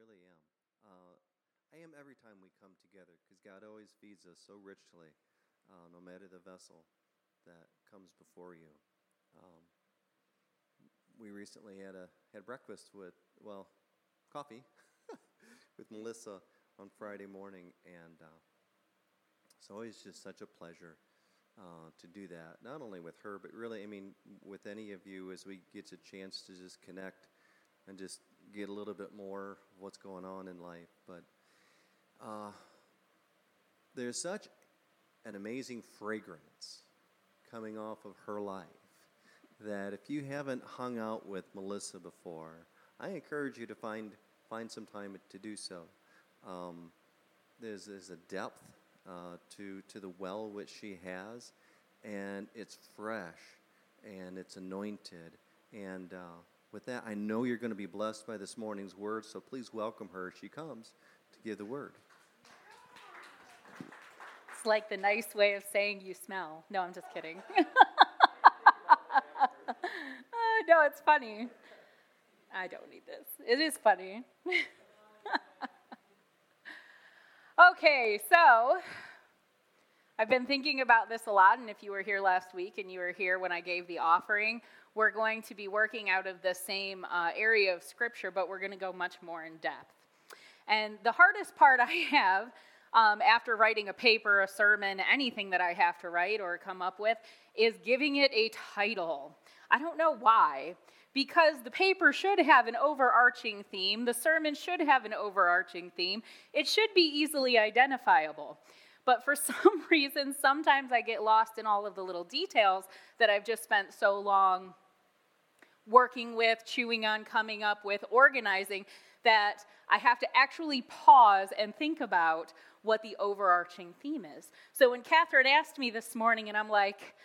really am. Uh, I am every time we come together because God always feeds us so richly, uh, no matter the vessel that comes before you. Um, we recently had a had breakfast with well, coffee with Melissa on Friday morning, and uh, it's always just such a pleasure uh, to do that. Not only with her, but really, I mean, with any of you as we get a chance to just connect and just get a little bit more what's going on in life. But uh, there's such an amazing fragrance coming off of her life that if you haven't hung out with Melissa before, I encourage you to find find some time to do so. Um, there's, there's a depth uh, to to the well which she has, and it's fresh, and it's anointed, and uh, with that, I know you're going to be blessed by this morning's word. So please welcome her as she comes to give the word. It's like the nice way of saying you smell. No, I'm just kidding. uh, no, it's funny. I don't need this. It is funny. okay, so I've been thinking about this a lot, and if you were here last week and you were here when I gave the offering, we're going to be working out of the same uh, area of Scripture, but we're going to go much more in depth. And the hardest part I have um, after writing a paper, a sermon, anything that I have to write or come up with, is giving it a title. I don't know why. Because the paper should have an overarching theme, the sermon should have an overarching theme, it should be easily identifiable. But for some reason, sometimes I get lost in all of the little details that I've just spent so long working with, chewing on, coming up with, organizing that I have to actually pause and think about what the overarching theme is. So when Catherine asked me this morning, and I'm like,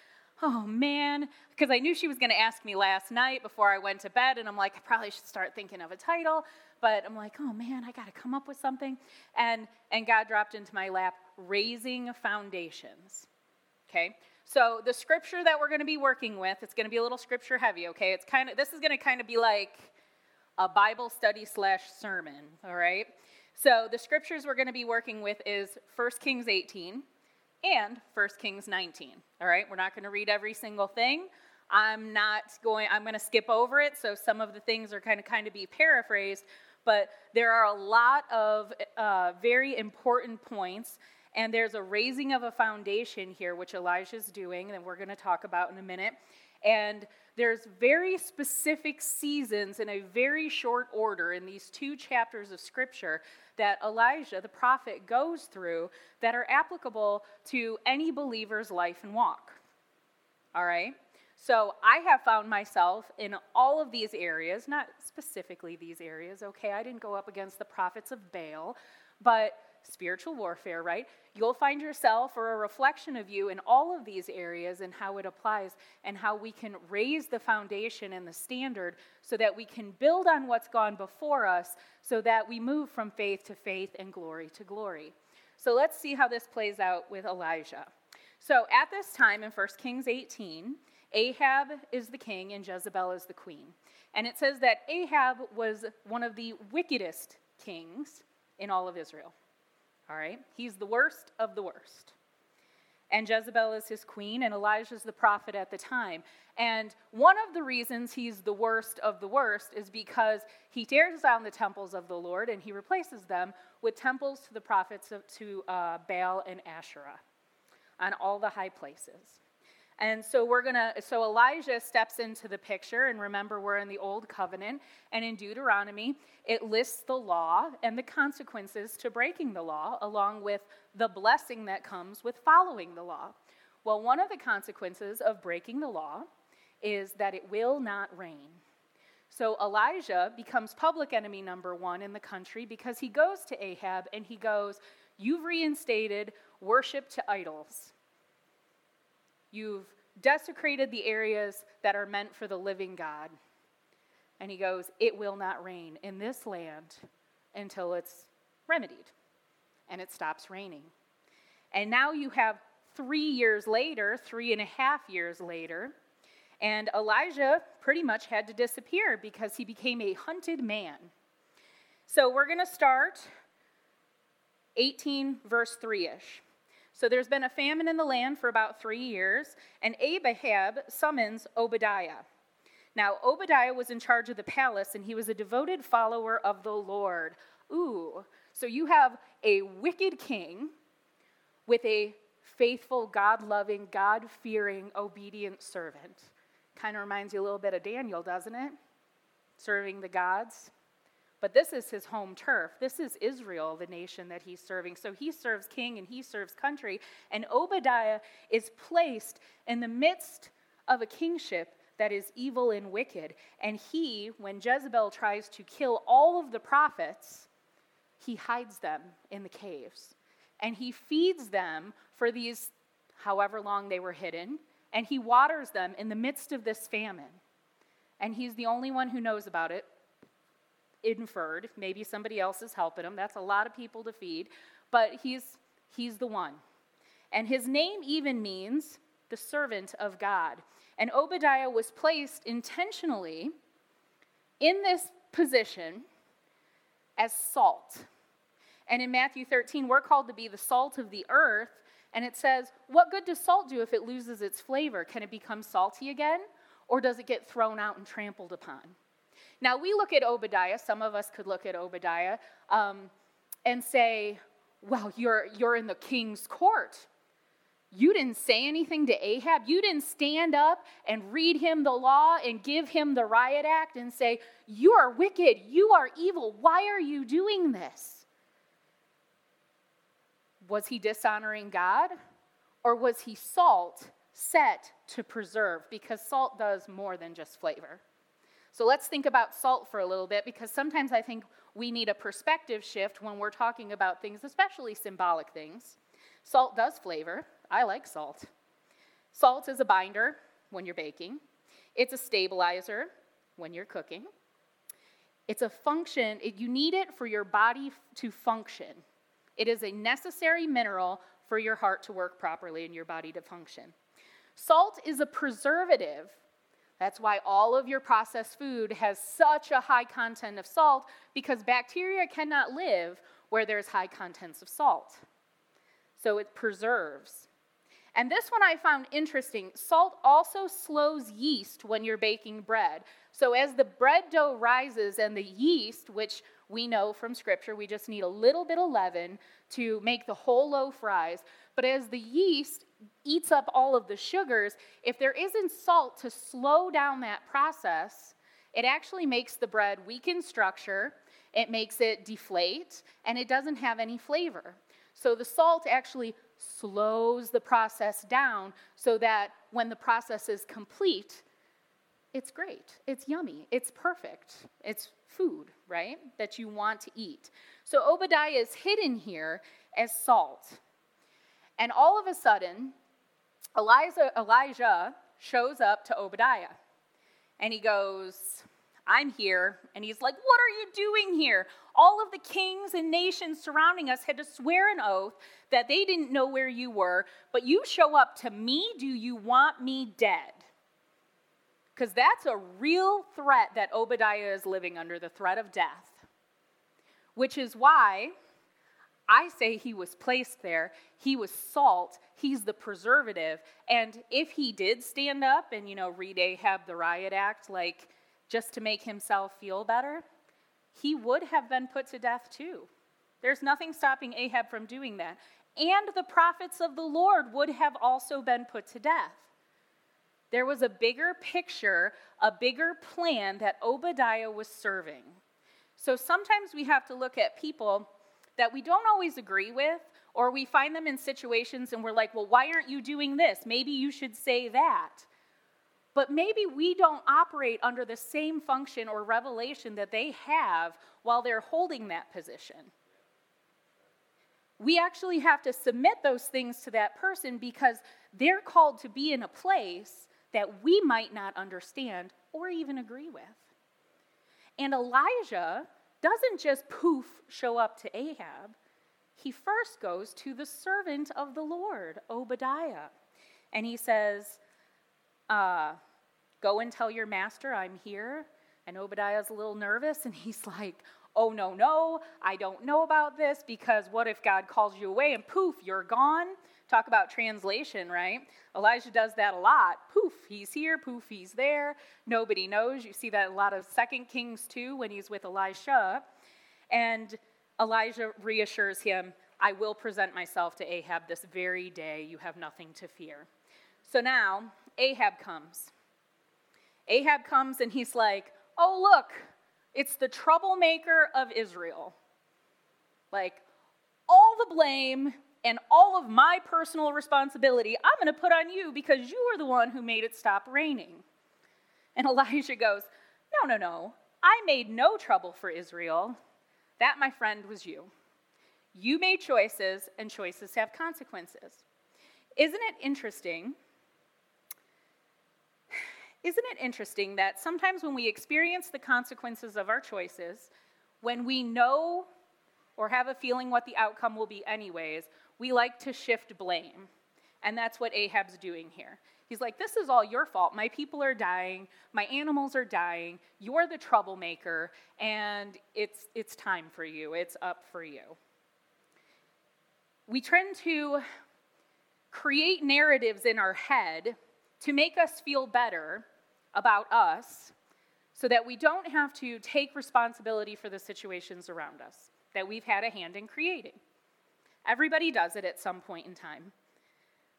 oh man, because I knew she was going to ask me last night before I went to bed, and I'm like, I probably should start thinking of a title. But I'm like, oh man, I got to come up with something. And, and God dropped into my lap, Raising Foundations. Okay? So the scripture that we're going to be working with, it's going to be a little scripture heavy, okay? It's kind of, this is going to kind of be like a Bible study slash sermon, all right? So the scriptures we're going to be working with is 1 Kings 18 and 1 Kings 19. All right, we're not going to read every single thing. I'm not going, I'm going to skip over it, so some of the things are kind of kind of be paraphrased, but there are a lot of uh, very important points, and there's a raising of a foundation here, which Elijah's doing, and we're going to talk about in a minute. And there's very specific seasons in a very short order in these two chapters of Scripture that Elijah, the prophet, goes through that are applicable to any believer's life and walk. All right? So I have found myself in all of these areas, not specifically these areas, okay? I didn't go up against the prophets of Baal, but spiritual warfare, right? You'll find yourself or a reflection of you in all of these areas and how it applies and how we can raise the foundation and the standard so that we can build on what's gone before us so that we move from faith to faith and glory to glory. So let's see how this plays out with Elijah. So at this time in 1 Kings 18, Ahab is the king and Jezebel is the queen. And it says that Ahab was one of the wickedest kings in all of Israel. All right? He's the worst of the worst. And Jezebel is his queen, and Elijah's the prophet at the time. And one of the reasons he's the worst of the worst is because he tears down the temples of the Lord and he replaces them with temples to the prophets of, to uh, Baal and Asherah on all the high places. And so we're going to, so Elijah steps into the picture, and remember, we're in the Old Covenant, and in Deuteronomy, it lists the law and the consequences to breaking the law, along with the blessing that comes with following the law. Well, one of the consequences of breaking the law is that it will not rain. So Elijah becomes public enemy number one in the country because he goes to Ahab and he goes, You've reinstated worship to idols. You've desecrated the areas that are meant for the living God. And he goes, It will not rain in this land until it's remedied and it stops raining. And now you have three years later, three and a half years later, and Elijah pretty much had to disappear because he became a hunted man. So we're going to start 18, verse 3 ish. So there's been a famine in the land for about three years, and Ahab summons Obadiah. Now, Obadiah was in charge of the palace, and he was a devoted follower of the Lord. Ooh, so you have a wicked king with a faithful, God loving, God fearing, obedient servant. Kind of reminds you a little bit of Daniel, doesn't it? Serving the gods. But this is his home turf. This is Israel, the nation that he's serving. So he serves king and he serves country. And Obadiah is placed in the midst of a kingship that is evil and wicked. And he, when Jezebel tries to kill all of the prophets, he hides them in the caves. And he feeds them for these however long they were hidden. And he waters them in the midst of this famine. And he's the only one who knows about it inferred. Maybe somebody else is helping him. That's a lot of people to feed, but he's, he's the one. And his name even means the servant of God. And Obadiah was placed intentionally in this position as salt. And in Matthew 13, we're called to be the salt of the earth. And it says, What good does salt do if it loses its flavor? Can it become salty again? Or does it get thrown out and trampled upon? Now, we look at Obadiah, some of us could look at Obadiah um, and say, well, you're, you're in the king's court. You didn't say anything to Ahab. You didn't stand up and read him the law and give him the riot act and say, You are wicked. You are evil. Why are you doing this? Was he dishonoring God? Or was he salt set to preserve? Because salt does more than just flavor. So let's think about salt for a little bit because sometimes I think we need a perspective shift when we're talking about things, especially symbolic things. Salt does flavor. I like salt. Salt is a binder when you're baking, it's a stabilizer when you're cooking. It's a function, it, you need it for your body to function. It is a necessary mineral for your heart to work properly and your body to function. Salt is a preservative that's why all of your processed food has such a high content of salt because bacteria cannot live where there's high contents of salt. So it preserves. And this one I found interesting. Salt also slows yeast when you're baking bread. So as the bread dough rises and the yeast, which we know from scripture, we just need a little bit of leaven to make the whole loaf rise. But as the yeast eats up all of the sugars, if there isn't salt to slow down that process, it actually makes the bread weak in structure, it makes it deflate, and it doesn't have any flavor. So the salt actually slows the process down so that when the process is complete, it's great. It's yummy. It's perfect. It's food, right? That you want to eat. So Obadiah is hidden here as salt. And all of a sudden, Elijah, Elijah shows up to Obadiah and he goes, I'm here. And he's like, What are you doing here? All of the kings and nations surrounding us had to swear an oath that they didn't know where you were, but you show up to me. Do you want me dead? Because that's a real threat that Obadiah is living under the threat of death, which is why I say he was placed there. He was salt. He's the preservative. And if he did stand up and, you know, read Ahab the riot act, like just to make himself feel better, he would have been put to death too. There's nothing stopping Ahab from doing that. And the prophets of the Lord would have also been put to death. There was a bigger picture, a bigger plan that Obadiah was serving. So sometimes we have to look at people that we don't always agree with, or we find them in situations and we're like, well, why aren't you doing this? Maybe you should say that. But maybe we don't operate under the same function or revelation that they have while they're holding that position. We actually have to submit those things to that person because they're called to be in a place that we might not understand or even agree with. And Elijah doesn't just poof show up to Ahab. He first goes to the servant of the Lord, Obadiah. And he says, uh, Go and tell your master I'm here. And Obadiah's a little nervous, and he's like, oh, no, no, I don't know about this because what if God calls you away and poof, you're gone? Talk about translation, right? Elijah does that a lot. Poof, he's here, poof, he's there. Nobody knows. You see that a lot of Second Kings too when he's with Elisha. And Elijah reassures him, I will present myself to Ahab this very day. You have nothing to fear. So now Ahab comes. Ahab comes and he's like, Oh, look, it's the troublemaker of Israel. Like, all the blame and all of my personal responsibility I'm going to put on you because you are the one who made it stop raining. And Elijah goes, No, no, no. I made no trouble for Israel. That, my friend, was you. You made choices, and choices have consequences. Isn't it interesting? Isn't it interesting that sometimes when we experience the consequences of our choices, when we know or have a feeling what the outcome will be, anyways, we like to shift blame. And that's what Ahab's doing here. He's like, This is all your fault. My people are dying. My animals are dying. You're the troublemaker, and it's, it's time for you. It's up for you. We tend to create narratives in our head to make us feel better about us so that we don't have to take responsibility for the situations around us that we've had a hand in creating. Everybody does it at some point in time.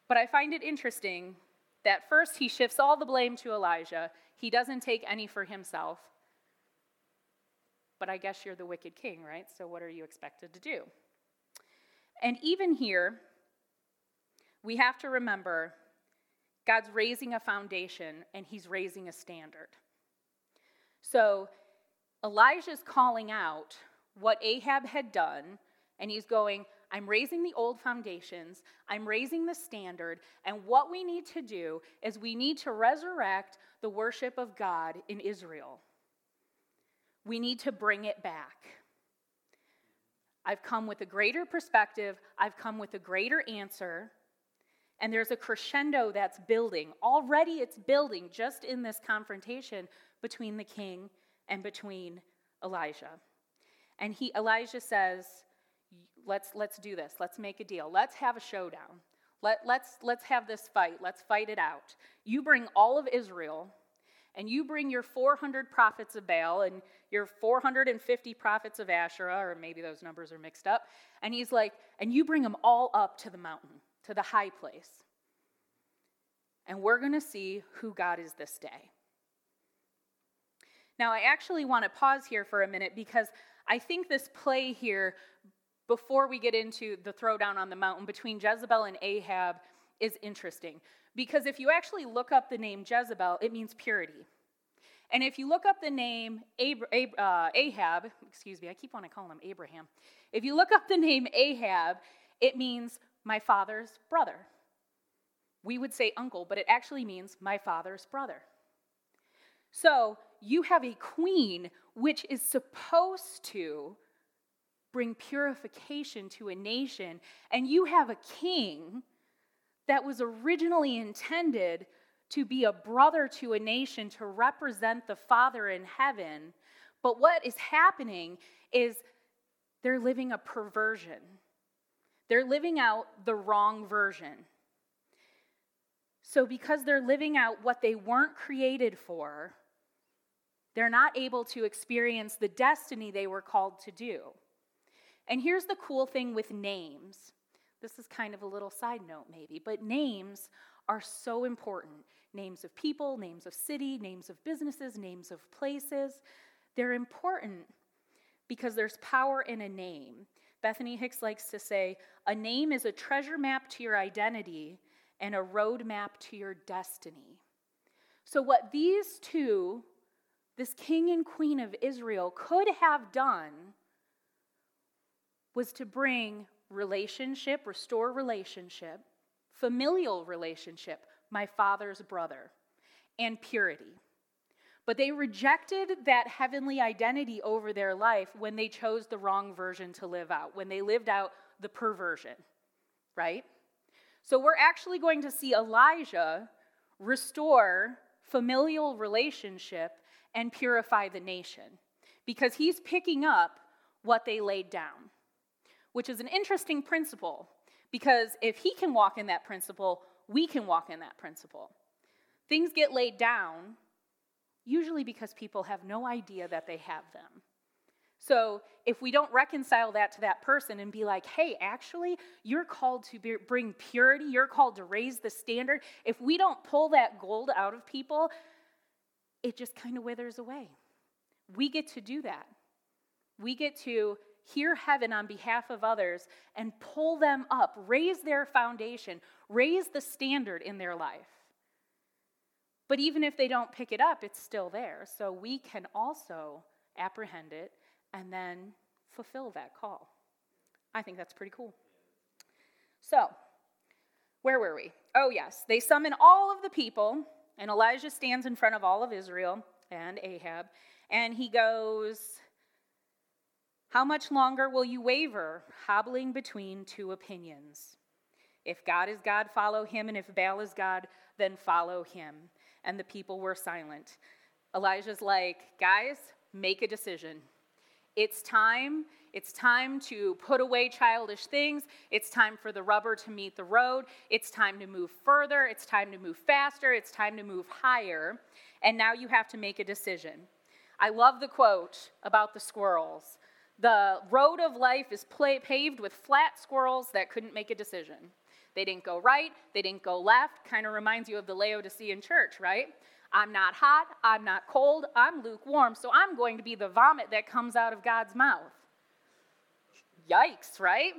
But I find it interesting that first he shifts all the blame to Elijah. He doesn't take any for himself. But I guess you're the wicked king, right? So what are you expected to do? And even here, we have to remember God's raising a foundation and he's raising a standard. So Elijah's calling out what Ahab had done, and he's going, I'm raising the old foundations, I'm raising the standard, and what we need to do is we need to resurrect the worship of God in Israel. We need to bring it back. I've come with a greater perspective, I've come with a greater answer, and there's a crescendo that's building. Already it's building just in this confrontation between the king and between Elijah. And he Elijah says, let's, let's do this. Let's make a deal. Let's have a showdown. Let, let's, let's have this fight. Let's fight it out. You bring all of Israel, and you bring your 400 prophets of Baal and your 450 prophets of Asherah, or maybe those numbers are mixed up. And he's like, and you bring them all up to the mountain, to the high place. And we're going to see who God is this day. Now, I actually want to pause here for a minute because I think this play here before we get into the throwdown on the mountain between Jezebel and Ahab is interesting. Because if you actually look up the name Jezebel, it means purity. And if you look up the name Ab- Ab- uh, Ahab, excuse me, I keep wanting to call him Abraham. If you look up the name Ahab, it means my father's brother. We would say uncle, but it actually means my father's brother. So you have a queen which is supposed to bring purification to a nation, and you have a king that was originally intended to be a brother to a nation to represent the Father in heaven. But what is happening is they're living a perversion. They're living out the wrong version. So, because they're living out what they weren't created for, they're not able to experience the destiny they were called to do. And here's the cool thing with names. This is kind of a little side note, maybe, but names are so important. Names of people, names of city, names of businesses, names of places. They're important because there's power in a name. Bethany Hicks likes to say, a name is a treasure map to your identity and a road map to your destiny. So, what these two, this king and queen of Israel, could have done was to bring relationship, restore relationship, familial relationship, my father's brother, and purity. But they rejected that heavenly identity over their life when they chose the wrong version to live out, when they lived out the perversion, right? So we're actually going to see Elijah restore familial relationship and purify the nation because he's picking up what they laid down, which is an interesting principle because if he can walk in that principle, we can walk in that principle. Things get laid down usually because people have no idea that they have them. So if we don't reconcile that to that person and be like, hey, actually, you're called to be, bring purity, you're called to raise the standard, if we don't pull that gold out of people, it just kind of withers away. We get to do that. We get to hear heaven on behalf of others and pull them up, raise their foundation, raise the standard in their life. But even if they don't pick it up, it's still there. So we can also apprehend it and then fulfill that call. I think that's pretty cool. So, where were we? Oh, yes. They summon all of the people, and Elijah stands in front of all of Israel and Ahab, and he goes, How much longer will you waver, hobbling between two opinions? If God is God, follow him, and if Baal is God, then follow him. And the people were silent. Elijah's like, Guys, make a decision. It's time. It's time to put away childish things. It's time for the rubber to meet the road. It's time to move further. It's time to move faster. It's time to move higher. And now you have to make a decision. I love the quote about the squirrels. The road of life is paved with flat squirrels that couldn't make a decision. They didn't go right, they didn't go left. Kind of reminds you of the Laodicean church, right? I'm not hot, I'm not cold, I'm lukewarm, so I'm going to be the vomit that comes out of God's mouth. Yikes, right?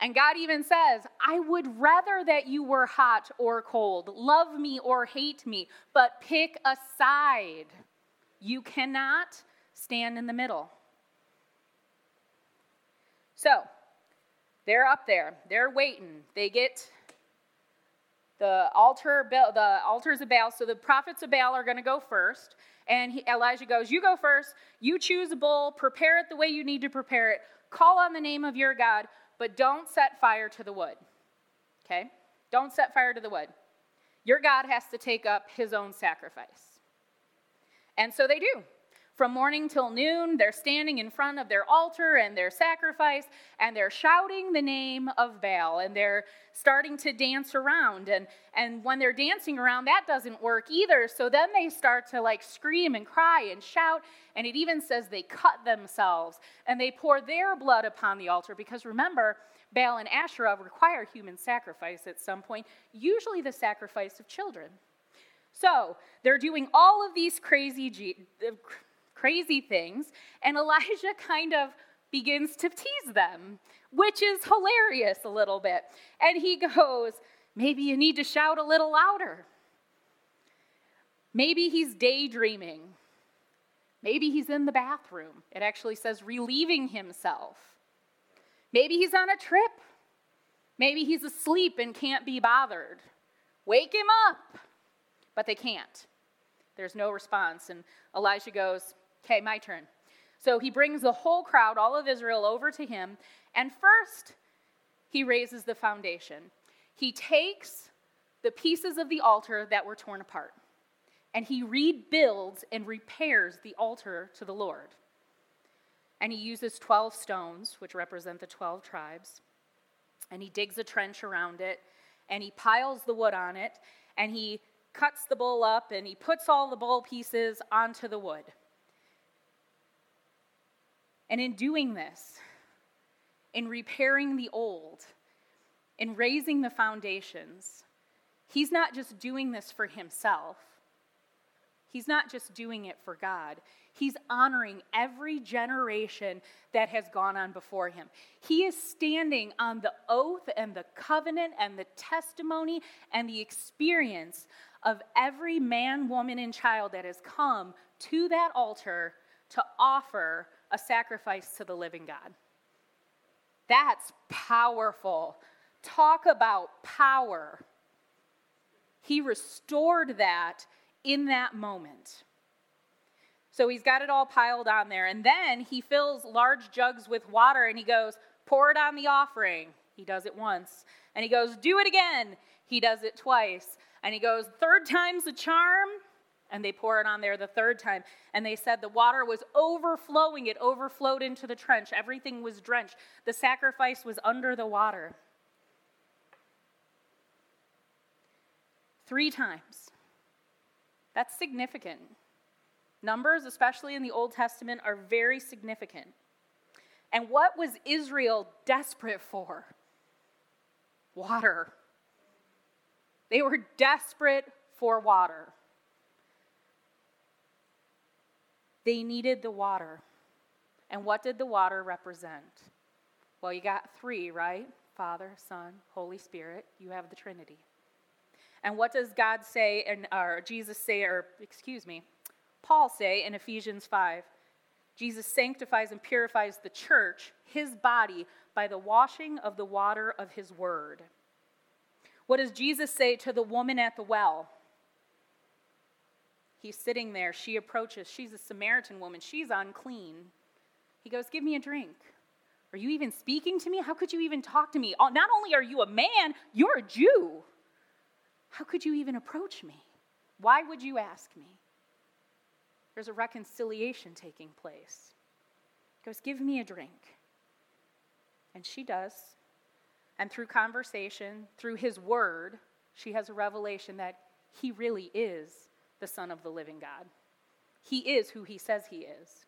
And God even says, I would rather that you were hot or cold, love me or hate me, but pick a side. You cannot stand in the middle. So, they're up there, they're waiting. They get the altar, the altars of Baal. So the prophets of Baal are going to go first. And he, Elijah goes, You go first. You choose a bull. Prepare it the way you need to prepare it. Call on the name of your God, but don't set fire to the wood. Okay? Don't set fire to the wood. Your God has to take up his own sacrifice. And so they do. From morning till noon, they're standing in front of their altar and their sacrifice, and they're shouting the name of Baal, and they're starting to dance around. And, and when they're dancing around, that doesn't work either. So then they start to like scream and cry and shout, and it even says they cut themselves and they pour their blood upon the altar. Because remember, Baal and Asherah require human sacrifice at some point, usually the sacrifice of children. So they're doing all of these crazy crazy things, and Elijah kind of begins to tease them, which is hilarious a little bit. And he goes, Maybe you need to shout a little louder. Maybe he's daydreaming. Maybe he's in the bathroom. It actually says relieving himself. Maybe he's on a trip. Maybe he's asleep and can't be bothered. Wake him up. But they can't. There's no response. And Elijah goes, Okay, my turn. So he brings the whole crowd, all of Israel, over to him. And first, he raises the foundation. He takes the pieces of the altar that were torn apart and he rebuilds and repairs the altar to the Lord. And he uses 12 stones, which represent the 12 tribes, and he digs a trench around it and he piles the wood on it and he cuts the bull up and he puts all the bull pieces onto the wood. And in doing this, in repairing the old, in raising the foundations, he's not just doing this for himself. He's not just doing it for God. He's honoring every generation that has gone on before him. He is standing on the oath and the covenant and the testimony and the experience of every man, woman, and child that has come to that altar to offer a sacrifice to the living God. That's powerful. Talk about power. He restored that in that moment. So he's got it all piled on there. And then he fills large jugs with water and he goes, Pour it on the offering. He does it once. And he goes, Do it again. He does it twice. And he goes, Third time's a charm. And they pour it on there the third time. And they said the water was overflowing. It overflowed into the trench. Everything was drenched. The sacrifice was under the water. Three times. That's significant. Numbers, especially in the Old Testament, are very significant. And what was Israel desperate for? Water. They were desperate for water. They needed the water. And what did the water represent? Well, you got three, right? Father, Son, Holy Spirit. You have the Trinity. And what does God say, and, or Jesus say, or excuse me, Paul say in Ephesians 5? Jesus sanctifies and purifies the church, his body, by the washing of the water of his word. What does Jesus say to the woman at the well? He's sitting there. She approaches. She's a Samaritan woman. She's unclean. He goes, Give me a drink. Are you even speaking to me? How could you even talk to me? Uh, not only are you a man, you're a Jew. How could you even approach me? Why would you ask me? There's a reconciliation taking place. He goes, Give me a drink. And she does. And through conversation, through his word, she has a revelation that he really is the Son of the living God. He is who he says he is.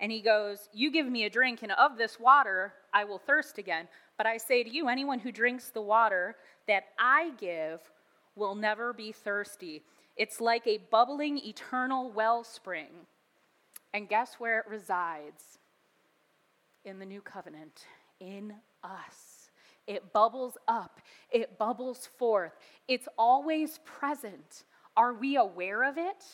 And he goes, You give me a drink, and of this water I will thirst again. But I say to you, anyone who drinks the water that I give will never be thirsty. It's like a bubbling eternal wellspring. And guess where it resides? In the new covenant, in us. It bubbles up, it bubbles forth. It's always present. Are we aware of it?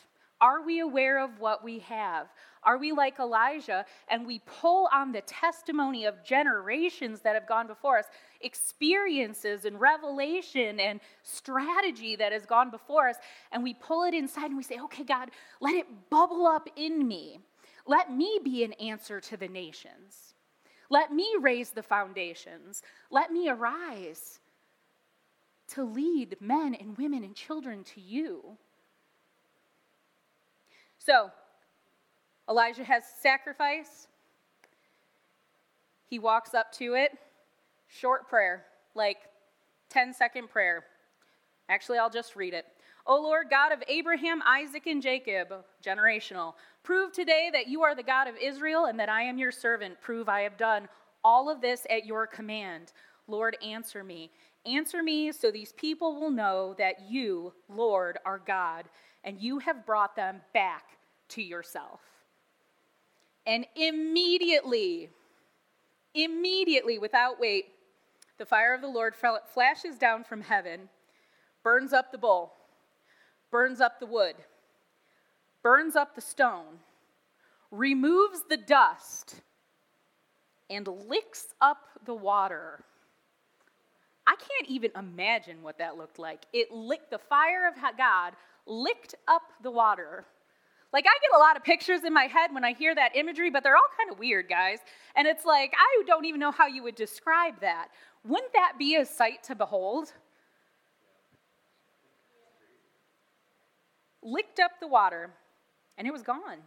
Are we aware of what we have? Are we like Elijah and we pull on the testimony of generations that have gone before us, experiences and revelation and strategy that has gone before us, and we pull it inside and we say, okay, God, let it bubble up in me. Let me be an answer to the nations. Let me raise the foundations. Let me arise to lead men and women and children to you. So, Elijah has sacrifice. He walks up to it. Short prayer, like 10 second prayer. Actually, I'll just read it. O Lord God of Abraham, Isaac, and Jacob, generational, prove today that you are the God of Israel and that I am your servant. Prove I have done all of this at your command. Lord, answer me. Answer me so these people will know that you, Lord, are God and you have brought them back to yourself. And immediately, immediately, without wait, the fire of the Lord flashes down from heaven, burns up the bull, burns up the wood, burns up the stone, removes the dust, and licks up the water. I can't even imagine what that looked like. It licked the fire of God licked up the water. Like, I get a lot of pictures in my head when I hear that imagery, but they're all kind of weird, guys. And it's like, I don't even know how you would describe that. Wouldn't that be a sight to behold? Licked up the water, and it was gone.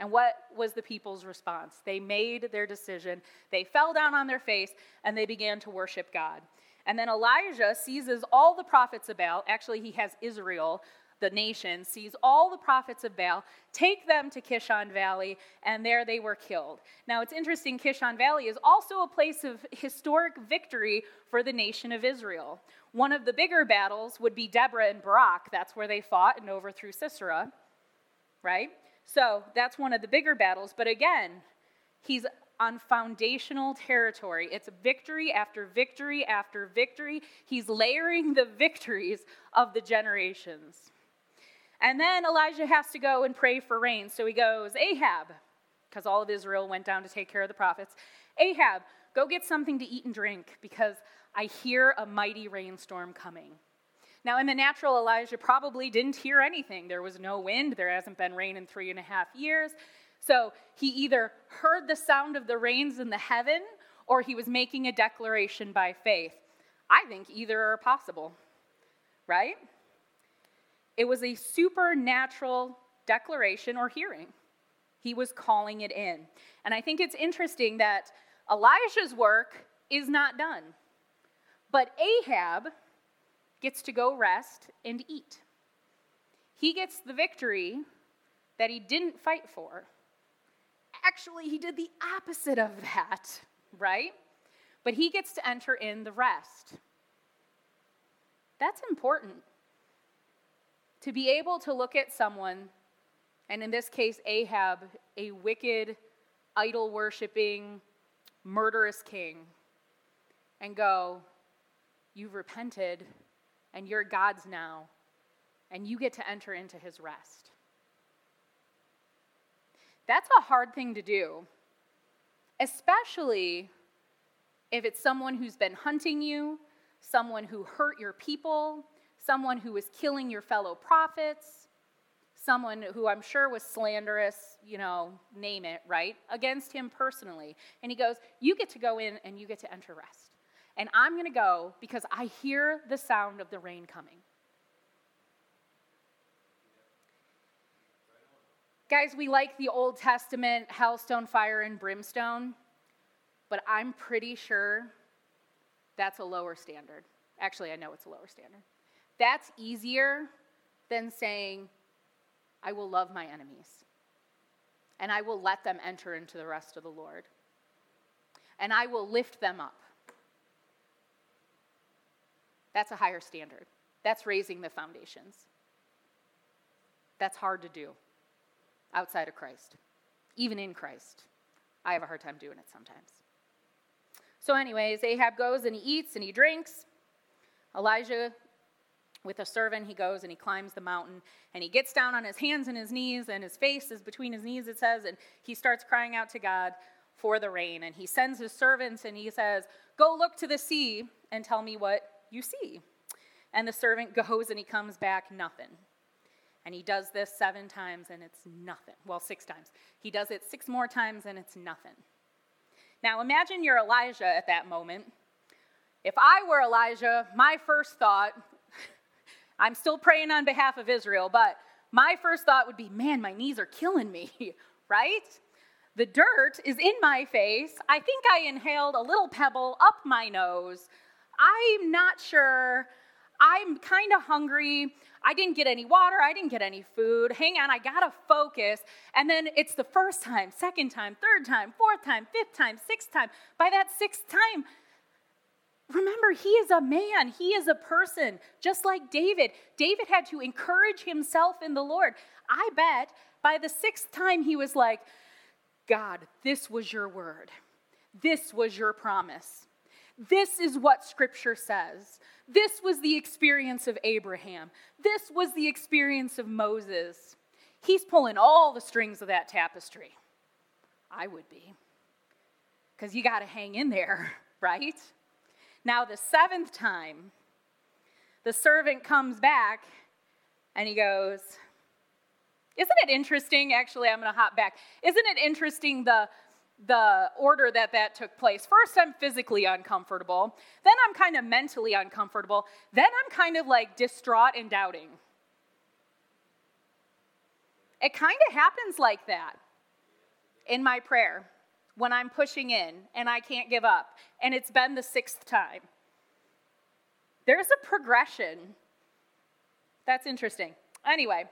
And what was the people's response? They made their decision. They fell down on their face and they began to worship God. And then Elijah seizes all the prophets of Baal. Actually, he has Israel the nation, seize all the prophets of Baal, take them to Kishon Valley, and there they were killed. Now, it's interesting, Kishon Valley is also a place of historic victory for the nation of Israel. One of the bigger battles would be Deborah and Barak. That's where they fought and overthrew Sisera, right? So that's one of the bigger battles. But again, he's on foundational territory. It's victory after victory after victory. He's layering the victories of the generations. And then Elijah has to go and pray for rain. So he goes, Ahab, because all of Israel went down to take care of the prophets. Ahab, go get something to eat and drink because I hear a mighty rainstorm coming. Now, in the natural, Elijah probably didn't hear anything. There was no wind, there hasn't been rain in three and a half years. So he either heard the sound of the rains in the heaven or he was making a declaration by faith. I think either are possible, right? it was a supernatural declaration or hearing. He was calling it in. And I think it's interesting that Elijah's work is not done, but Ahab gets to go rest and eat. He gets the victory that he didn't fight for. Actually, he did the opposite of that, right? But he gets to enter in the rest. That's important. To be able to look at someone, and in this case, Ahab, a wicked, idol worshiping, murderous king, and go, You've repented, and you're God's now, and you get to enter into his rest. That's a hard thing to do, especially if it's someone who's been hunting you, someone who hurt your people, someone who was killing your fellow prophets, someone who I'm sure was slanderous, you know, name it, right, against him personally. And he goes, You get to go in and you get to enter rest. And I'm going to go because I hear the sound of the rain coming. Guys, we like the Old Testament hellstone, fire, and brimstone, but I'm pretty sure that's a lower standard. Actually, I know it's a lower standard. That's easier than saying, I will love my enemies, and I will let them enter into the rest of the Lord, and I will lift them up. That's a higher standard. That's raising the foundations. That's hard to do outside of Christ, even in Christ. I have a hard time doing it sometimes. So, anyways, Ahab goes and he eats and he drinks. Elijah, with a servant, he goes and he climbs the mountain and he gets down on his hands and his knees, and his face is between his knees, it says, and he starts crying out to God for the rain. And he sends his servants and he says, Go look to the sea and tell me what you see. And the servant goes and he comes back, nothing. And he does this seven times and it's nothing. Well, six times. He does it six more times and it's nothing. Now imagine you're Elijah at that moment. If I were Elijah, my first thought, I'm still praying on behalf of Israel, but my first thought would be, man, my knees are killing me, right? The dirt is in my face. I think I inhaled a little pebble up my nose. I'm not sure. I'm kind of hungry. I didn't get any water. I didn't get any food. Hang on, I gotta focus. And then it's the first time, second time, third time, fourth time, fifth time, sixth time. By that sixth time, remember, he is a man, he is a person, just like David. David had to encourage himself in the Lord. I bet by the sixth time, he was like, God, this was your word, this was your promise. This is what Scripture says. This was the experience of Abraham. This was the experience of Moses. He's pulling all the strings of that tapestry. I would be. Because you got to hang in there, right? Now, the seventh time, the servant comes back and he goes, Isn't it interesting? Actually, I'm going to hop back. Isn't it interesting the the order that that took place. First, I'm physically uncomfortable. Then, I'm kind of mentally uncomfortable. Then, I'm kind of like distraught and doubting. It kind of happens like that in my prayer when I'm pushing in and I can't give up, and it's been the sixth time. There's a progression. That's interesting. Anyway,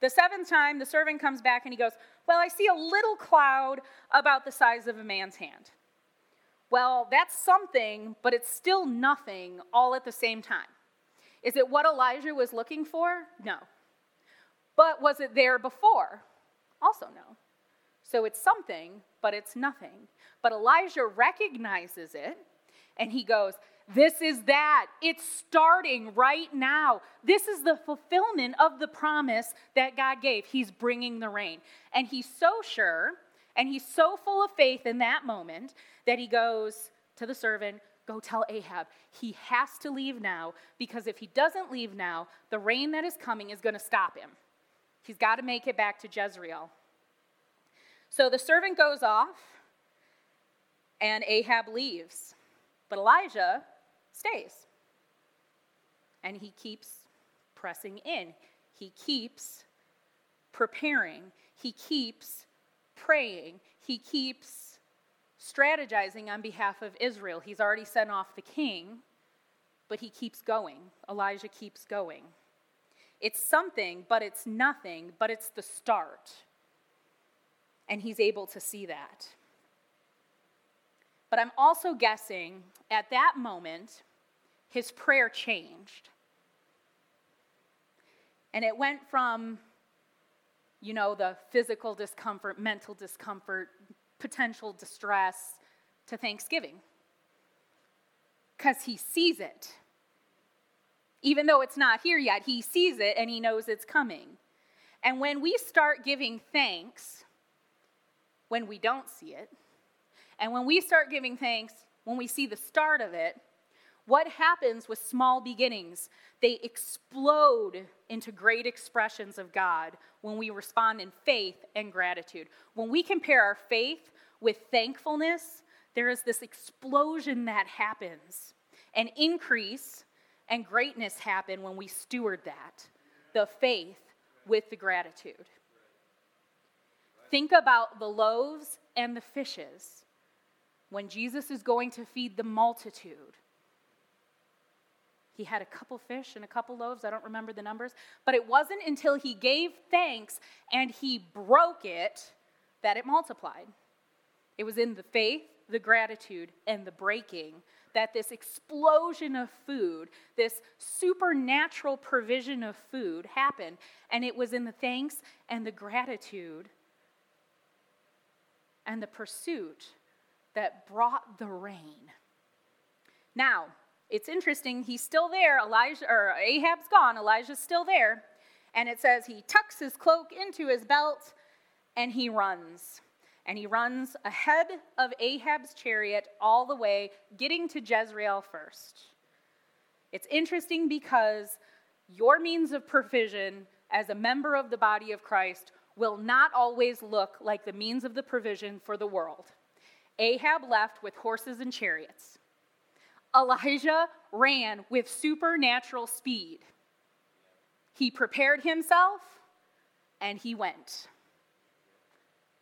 the seventh time, the servant comes back and he goes, Well, I see a little cloud about the size of a man's hand. Well, that's something, but it's still nothing all at the same time. Is it what Elijah was looking for? No. But was it there before? Also, no. So it's something, but it's nothing. But Elijah recognizes it and he goes, this is that. It's starting right now. This is the fulfillment of the promise that God gave. He's bringing the rain. And he's so sure and he's so full of faith in that moment that he goes to the servant, Go tell Ahab he has to leave now because if he doesn't leave now, the rain that is coming is going to stop him. He's got to make it back to Jezreel. So the servant goes off and Ahab leaves. But Elijah stays. And he keeps pressing in. he keeps preparing, he keeps praying, he keeps strategizing on behalf of Israel. He's already sent off the king, but he keeps going. Elijah keeps going. It's something, but it's nothing, but it's the start. And he's able to see that. But I'm also guessing at that moment, his prayer changed. And it went from, you know, the physical discomfort, mental discomfort, potential distress to thanksgiving. Because he sees it. Even though it's not here yet, he sees it and he knows it's coming. And when we start giving thanks, when we don't see it, and when we start giving thanks, when we see the start of it, what happens with small beginnings? They explode into great expressions of God when we respond in faith and gratitude. When we compare our faith with thankfulness, there is this explosion that happens. An increase and greatness happen when we steward that the faith with the gratitude. Think about the loaves and the fishes when Jesus is going to feed the multitude. He had a couple fish and a couple loaves. I don't remember the numbers. But it wasn't until he gave thanks and he broke it that it multiplied. It was in the faith, the gratitude, and the breaking that this explosion of food, this supernatural provision of food happened. And it was in the thanks and the gratitude and the pursuit that brought the rain. Now, it's interesting, he's still there. Elijah or Ahab's gone, Elijah's still there. And it says he tucks his cloak into his belt and he runs. And he runs ahead of Ahab's chariot all the way, getting to Jezreel first. It's interesting because your means of provision as a member of the body of Christ will not always look like the means of the provision for the world. Ahab left with horses and chariots. Elijah ran with supernatural speed. He prepared himself and he went.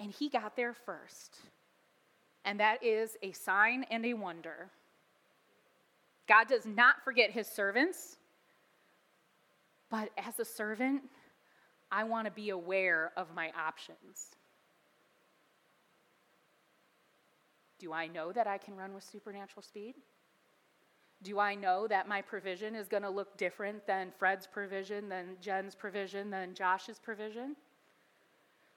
And he got there first. And that is a sign and a wonder. God does not forget his servants, but as a servant, I want to be aware of my options. Do I know that I can run with supernatural speed? Do I know that my provision is going to look different than Fred's provision, than Jen's provision, than Josh's provision?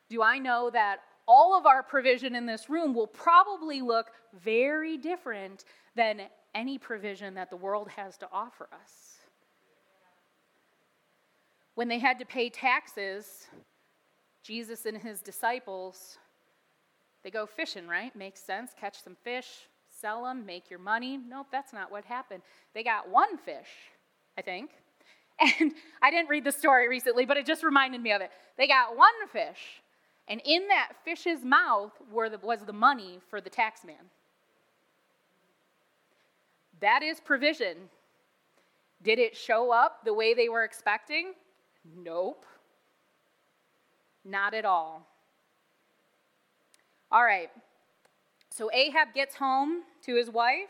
Do I know that all of our provision in this room will probably look very different than any provision that the world has to offer us? When they had to pay taxes, Jesus and his disciples they go fishing, right? Makes sense. Catch some fish, sell them, make your money. Nope, that's not what happened. They got one fish, I think. And I didn't read the story recently, but it just reminded me of it. They got one fish, and in that fish's mouth the, was the money for the taxman. That is provision. Did it show up the way they were expecting? Nope. Not at all. All right. So Ahab gets home to his wife,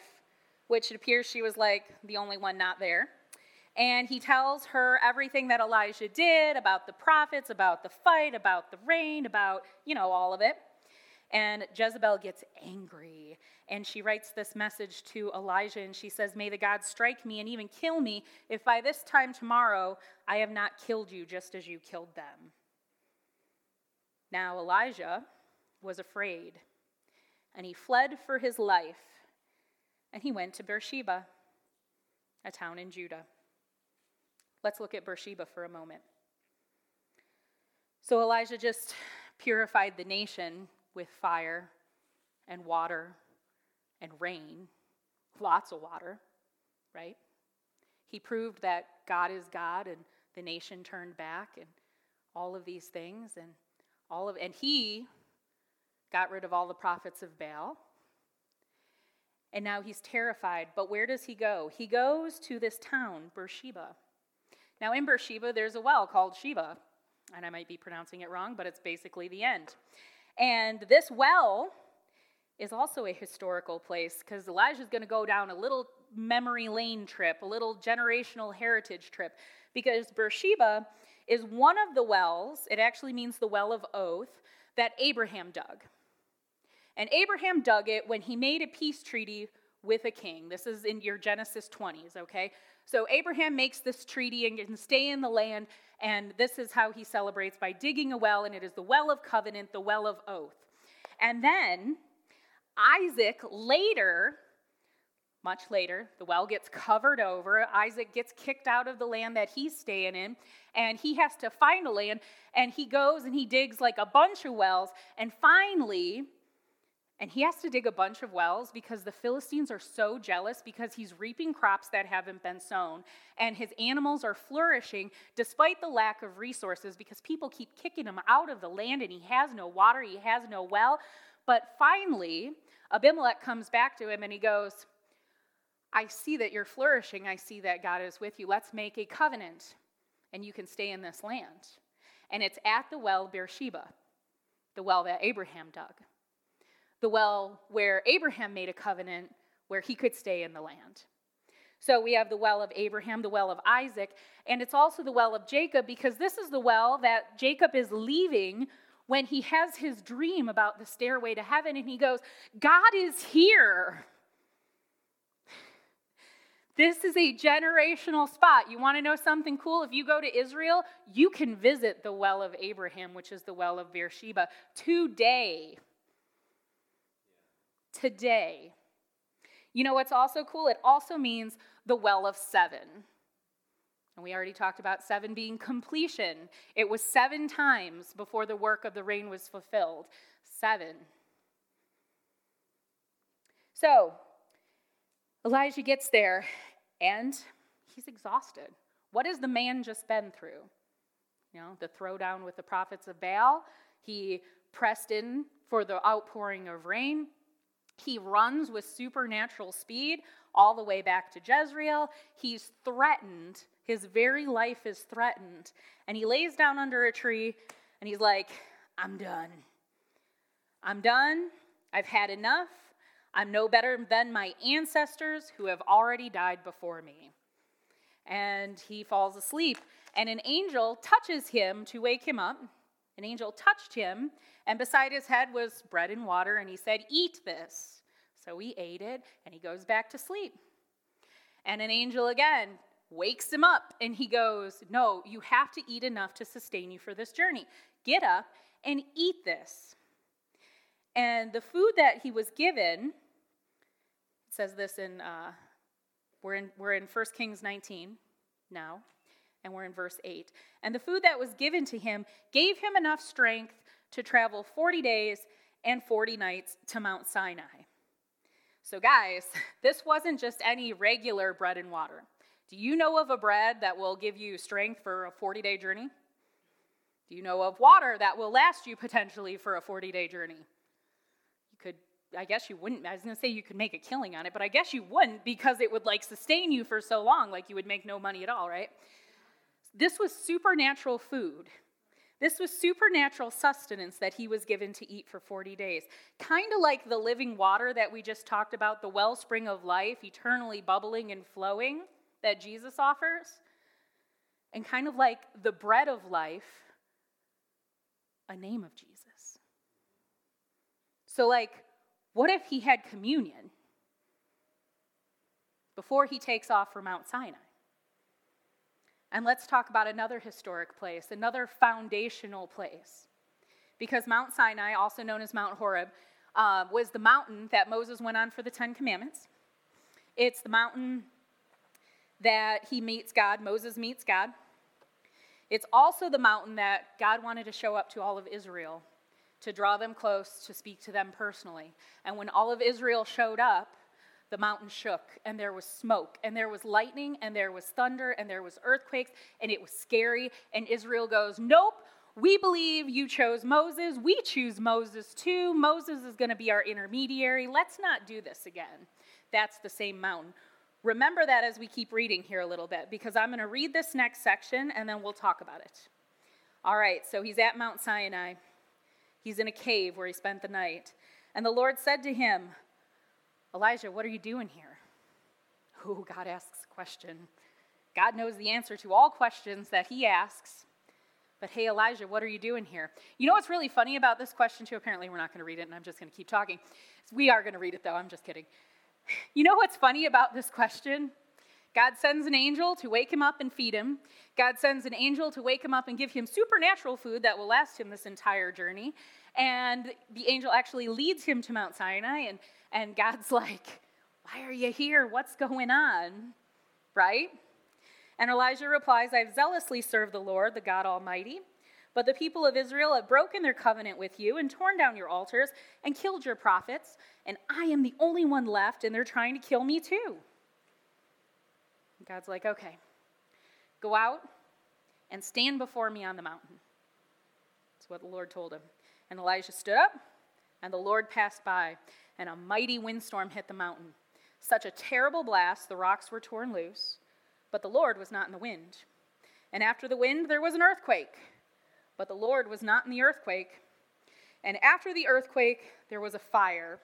which it appears she was like the only one not there. And he tells her everything that Elijah did about the prophets, about the fight, about the rain, about, you know, all of it. And Jezebel gets angry and she writes this message to Elijah and she says, May the God strike me and even kill me if by this time tomorrow I have not killed you just as you killed them. Now, Elijah was afraid, and he fled for his life, and he went to Beersheba, a town in Judah. Let's look at Beersheba for a moment. So Elijah just purified the nation with fire and water and rain, lots of water, right? He proved that God is God and the nation turned back and all of these things and all of and he got rid of all the prophets of Baal. And now he's terrified. But where does he go? He goes to this town, Beersheba. Now, in Beersheba, there's a well called Sheba, and I might be pronouncing it wrong, but it's basically the end. And this well is also a historical place because Elijah is going to go down a little memory lane trip, a little generational heritage trip, because Beersheba is one of the wells, it actually means the well of oath, that Abraham dug. And Abraham dug it when he made a peace treaty with a king. This is in your Genesis 20s, okay? So Abraham makes this treaty and can stay in the land, and this is how he celebrates by digging a well, and it is the well of covenant, the well of oath. And then Isaac later, much later, the well gets covered over. Isaac gets kicked out of the land that he's staying in, and he has to find a land, and he goes and he digs like a bunch of wells, and finally, and he has to dig a bunch of wells because the Philistines are so jealous because he's reaping crops that haven't been sown. And his animals are flourishing despite the lack of resources because people keep kicking him out of the land and he has no water, he has no well. But finally, Abimelech comes back to him and he goes, I see that you're flourishing. I see that God is with you. Let's make a covenant and you can stay in this land. And it's at the well Beersheba, the well that Abraham dug the well where Abraham made a covenant where he could stay in the land. So we have the well of Abraham, the well of Isaac, and it's also the well of Jacob because this is the well that Jacob is leaving when he has his dream about the stairway to heaven and he goes, God is here. This is a generational spot. You want to know something cool? If you go to Israel, you can visit the well of Abraham, which is the well of Beersheba, today today. You know what's also cool? It also means the well of seven. And we already talked about seven being completion. It was seven times before the work of the rain was fulfilled. Seven. So, Elijah gets there and he's exhausted. What has the man just been through? You know, the throwdown with the prophets of Baal. He pressed in for the outpouring of rain. He runs with supernatural speed all the way back to Jezreel. He's threatened. His very life is threatened. And he lays down under a tree and he's like, I'm done. I'm done. I've had enough. I'm no better than my ancestors who have already died before me. And he falls asleep. And an angel touches him to wake him up. An angel touched him and beside his head was bread and water, and he said, Eat this. So he ate it, and he goes back to sleep. And an angel again wakes him up, and he goes, No, you have to eat enough to sustain you for this journey. Get up and eat this. And the food that he was given, says this in, uh, we're in, we're in 1 Kings 19 now, and we're in verse 8. And the food that was given to him gave him enough strength to travel 40 days and 40 nights to Mount Sinai. So, guys, this wasn't just any regular bread and water. Do you know of a bread that will give you strength for a 40 day journey? Do you know of water that will last you potentially for a 40 day journey? You could, I guess you wouldn't, I was gonna say you could make a killing on it, but I guess you wouldn't because it would like sustain you for so long, like you would make no money at all, right? This was supernatural food. This was supernatural sustenance that he was given to eat for 40 days. Kind of like the living water that we just talked about, the wellspring of life, eternally bubbling and flowing that Jesus offers. And kind of like the bread of life, a name of Jesus. So, like, what if he had communion before he takes off for Mount Sinai? And let's talk about another historic place, another foundational place. Because Mount Sinai, also known as Mount Horeb, uh, was the mountain that Moses went on for the Ten Commandments. It's the mountain that he meets God, Moses meets God. It's also the mountain that God wanted to show up to all of Israel, to draw them close, to speak to them personally. And when all of Israel showed up, the mountain shook and there was smoke and there was lightning and there was thunder and there was earthquakes and it was scary and Israel goes, "Nope, we believe you chose Moses. We choose Moses too. Moses is going to be our intermediary. Let's not do this again." That's the same mountain. remember that as we keep reading here a little bit, because I'm going to read this next section and then we'll talk about it. All right, so he's at Mount Sinai. He's in a cave where he spent the night. And the Lord said to him, Elijah, what are you doing here? Oh, God asks a question. God knows the answer to all questions that he asks. But hey, Elijah, what are you doing here? You know what's really funny about this question, too? Apparently, we're not going to read it, and I'm just going to keep talking. We are going to read it, though. I'm just kidding. You know what's funny about this question? God sends an angel to wake him up and feed him. God sends an angel to wake him up and give him supernatural food that will last him this entire journey. And the angel actually leads him to Mount Sinai, and, and God's like, Why are you here? What's going on? Right? And Elijah replies, I've zealously served the Lord, the God Almighty. But the people of Israel have broken their covenant with you and torn down your altars and killed your prophets, and I am the only one left, and they're trying to kill me too. God's like, okay, go out and stand before me on the mountain. That's what the Lord told him. And Elijah stood up, and the Lord passed by, and a mighty windstorm hit the mountain. Such a terrible blast, the rocks were torn loose, but the Lord was not in the wind. And after the wind, there was an earthquake, but the Lord was not in the earthquake. And after the earthquake, there was a fire.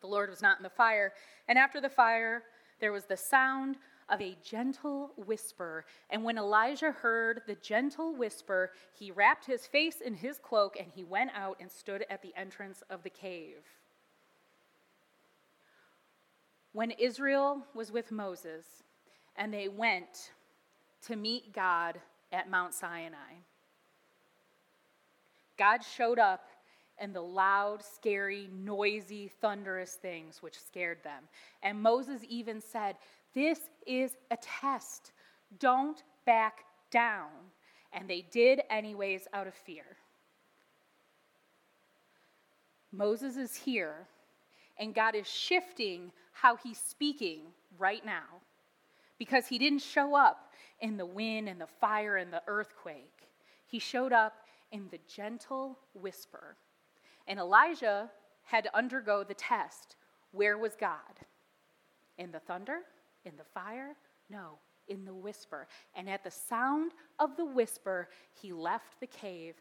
The Lord was not in the fire. And after the fire, there was the sound of a gentle whisper. And when Elijah heard the gentle whisper, he wrapped his face in his cloak and he went out and stood at the entrance of the cave. When Israel was with Moses and they went to meet God at Mount Sinai, God showed up and the loud, scary, noisy, thunderous things which scared them. And Moses even said, This is a test. Don't back down. And they did, anyways, out of fear. Moses is here, and God is shifting how he's speaking right now because he didn't show up in the wind and the fire and the earthquake. He showed up in the gentle whisper. And Elijah had to undergo the test. Where was God? In the thunder? In the fire? No, in the whisper. And at the sound of the whisper, he left the cave,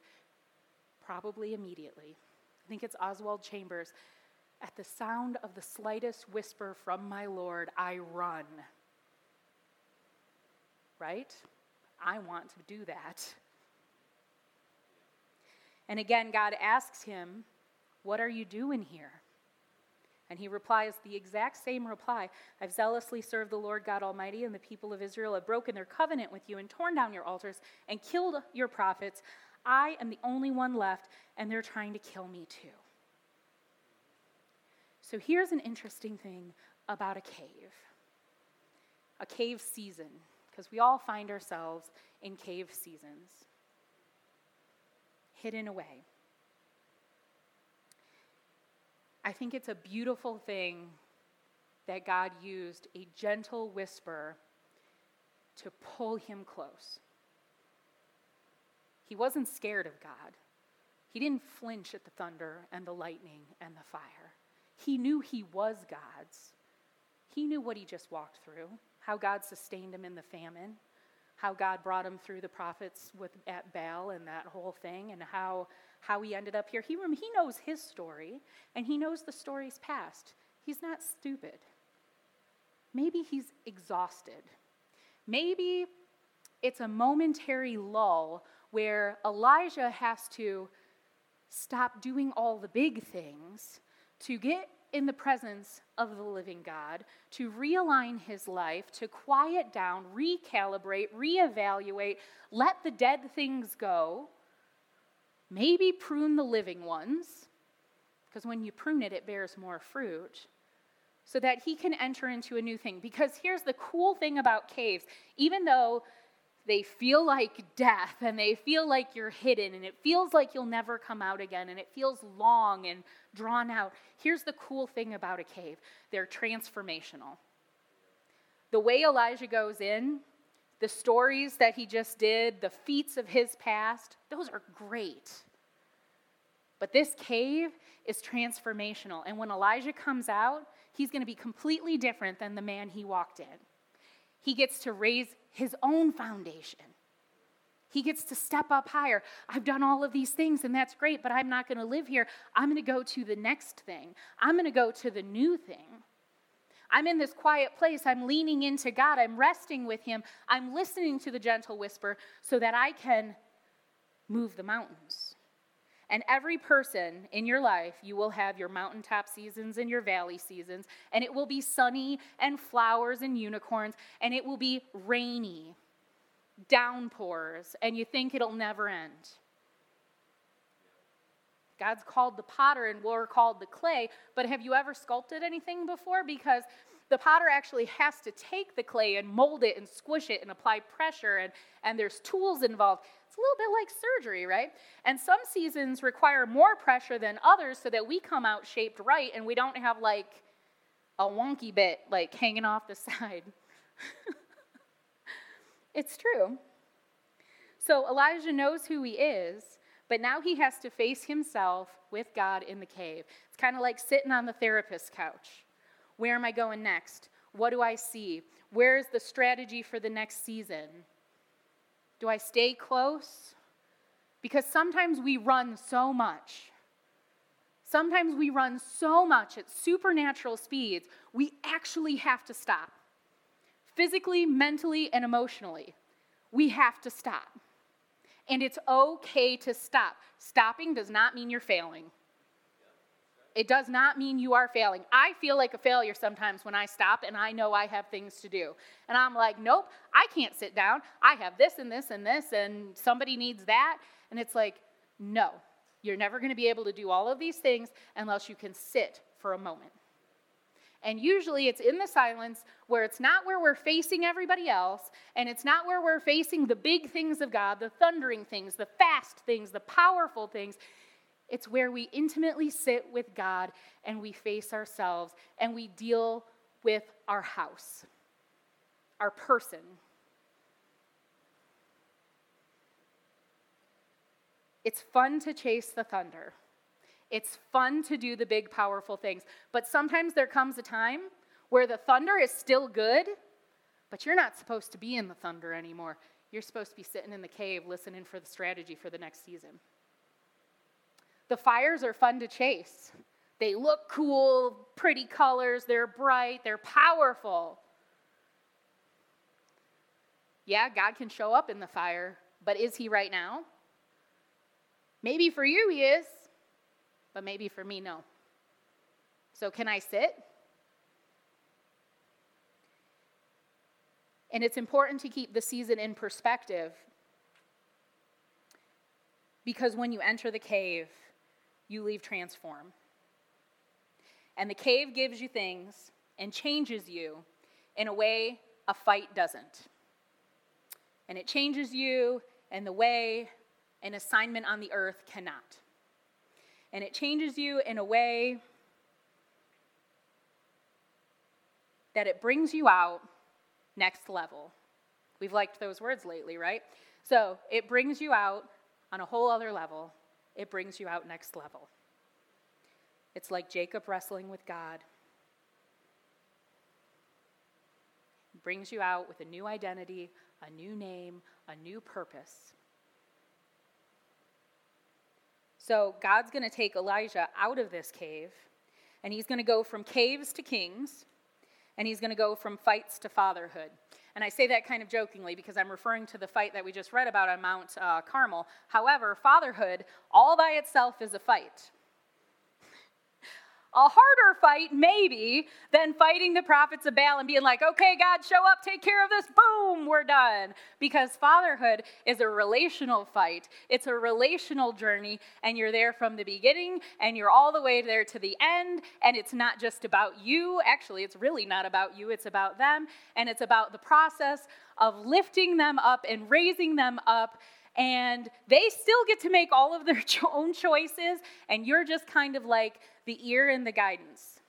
probably immediately. I think it's Oswald Chambers. At the sound of the slightest whisper from my Lord, I run. Right? I want to do that. And again, God asks him, What are you doing here? And he replies the exact same reply I've zealously served the Lord God Almighty, and the people of Israel have broken their covenant with you and torn down your altars and killed your prophets. I am the only one left, and they're trying to kill me too. So here's an interesting thing about a cave a cave season, because we all find ourselves in cave seasons hidden away. I think it's a beautiful thing that God used a gentle whisper to pull him close. He wasn't scared of God. He didn't flinch at the thunder and the lightning and the fire. He knew he was God's. He knew what he just walked through, how God sustained him in the famine, how God brought him through the prophets with, at Baal and that whole thing, and how, how he ended up here. He, he knows his story, and he knows the story's past. He's not stupid. Maybe he's exhausted. Maybe it's a momentary lull where Elijah has to stop doing all the big things to get in the presence of the living God, to realign his life, to quiet down, recalibrate, reevaluate, let the dead things go, maybe prune the living ones, because when you prune it, it bears more fruit, so that he can enter into a new thing. Because here's the cool thing about caves even though they feel like death and they feel like you're hidden and it feels like you'll never come out again and it feels long and drawn out. Here's the cool thing about a cave they're transformational. The way Elijah goes in, the stories that he just did, the feats of his past, those are great. But this cave is transformational. And when Elijah comes out, he's going to be completely different than the man he walked in. He gets to raise his own foundation. He gets to step up higher. I've done all of these things, and that's great, but I'm not going to live here. I'm going to go to the next thing. I'm going to go to the new thing. I'm in this quiet place. I'm leaning into God. I'm resting with Him. I'm listening to the gentle whisper so that I can move the mountains. And every person in your life, you will have your mountaintop seasons and your valley seasons, and it will be sunny and flowers and unicorns, and it will be rainy, downpours, and you think it'll never end. God's called the potter and we're called the clay, but have you ever sculpted anything before? Because the potter actually has to take the clay and mold it and squish it and apply pressure, and, and there's tools involved. It's a little bit like surgery, right? And some seasons require more pressure than others so that we come out shaped right and we don't have like a wonky bit like hanging off the side. it's true. So Elijah knows who he is, but now he has to face himself with God in the cave. It's kind of like sitting on the therapist's couch. Where am I going next? What do I see? Where is the strategy for the next season? Do I stay close? Because sometimes we run so much. Sometimes we run so much at supernatural speeds, we actually have to stop. Physically, mentally, and emotionally, we have to stop. And it's okay to stop. Stopping does not mean you're failing. It does not mean you are failing. I feel like a failure sometimes when I stop and I know I have things to do. And I'm like, nope, I can't sit down. I have this and this and this, and somebody needs that. And it's like, no, you're never going to be able to do all of these things unless you can sit for a moment. And usually it's in the silence where it's not where we're facing everybody else, and it's not where we're facing the big things of God, the thundering things, the fast things, the powerful things. It's where we intimately sit with God and we face ourselves and we deal with our house, our person. It's fun to chase the thunder. It's fun to do the big, powerful things. But sometimes there comes a time where the thunder is still good, but you're not supposed to be in the thunder anymore. You're supposed to be sitting in the cave listening for the strategy for the next season. The fires are fun to chase. They look cool, pretty colors, they're bright, they're powerful. Yeah, God can show up in the fire, but is he right now? Maybe for you he is, but maybe for me, no. So, can I sit? And it's important to keep the season in perspective because when you enter the cave, you leave transform. And the cave gives you things and changes you in a way a fight doesn't. And it changes you in the way an assignment on the earth cannot. And it changes you in a way that it brings you out next level. We've liked those words lately, right? So it brings you out on a whole other level it brings you out next level. It's like Jacob wrestling with God. It brings you out with a new identity, a new name, a new purpose. So God's going to take Elijah out of this cave, and he's going to go from caves to kings, and he's going to go from fights to fatherhood. And I say that kind of jokingly because I'm referring to the fight that we just read about on Mount uh, Carmel. However, fatherhood all by itself is a fight a harder fight, maybe, than fighting the prophets of Baal and being like, okay, God, show up, take care of this, boom, we're done. Because fatherhood is a relational fight, it's a relational journey, and you're there from the beginning and you're all the way there to the end. And it's not just about you. Actually, it's really not about you, it's about them. And it's about the process of lifting them up and raising them up and they still get to make all of their own choices, and you're just kind of like the ear and the guidance.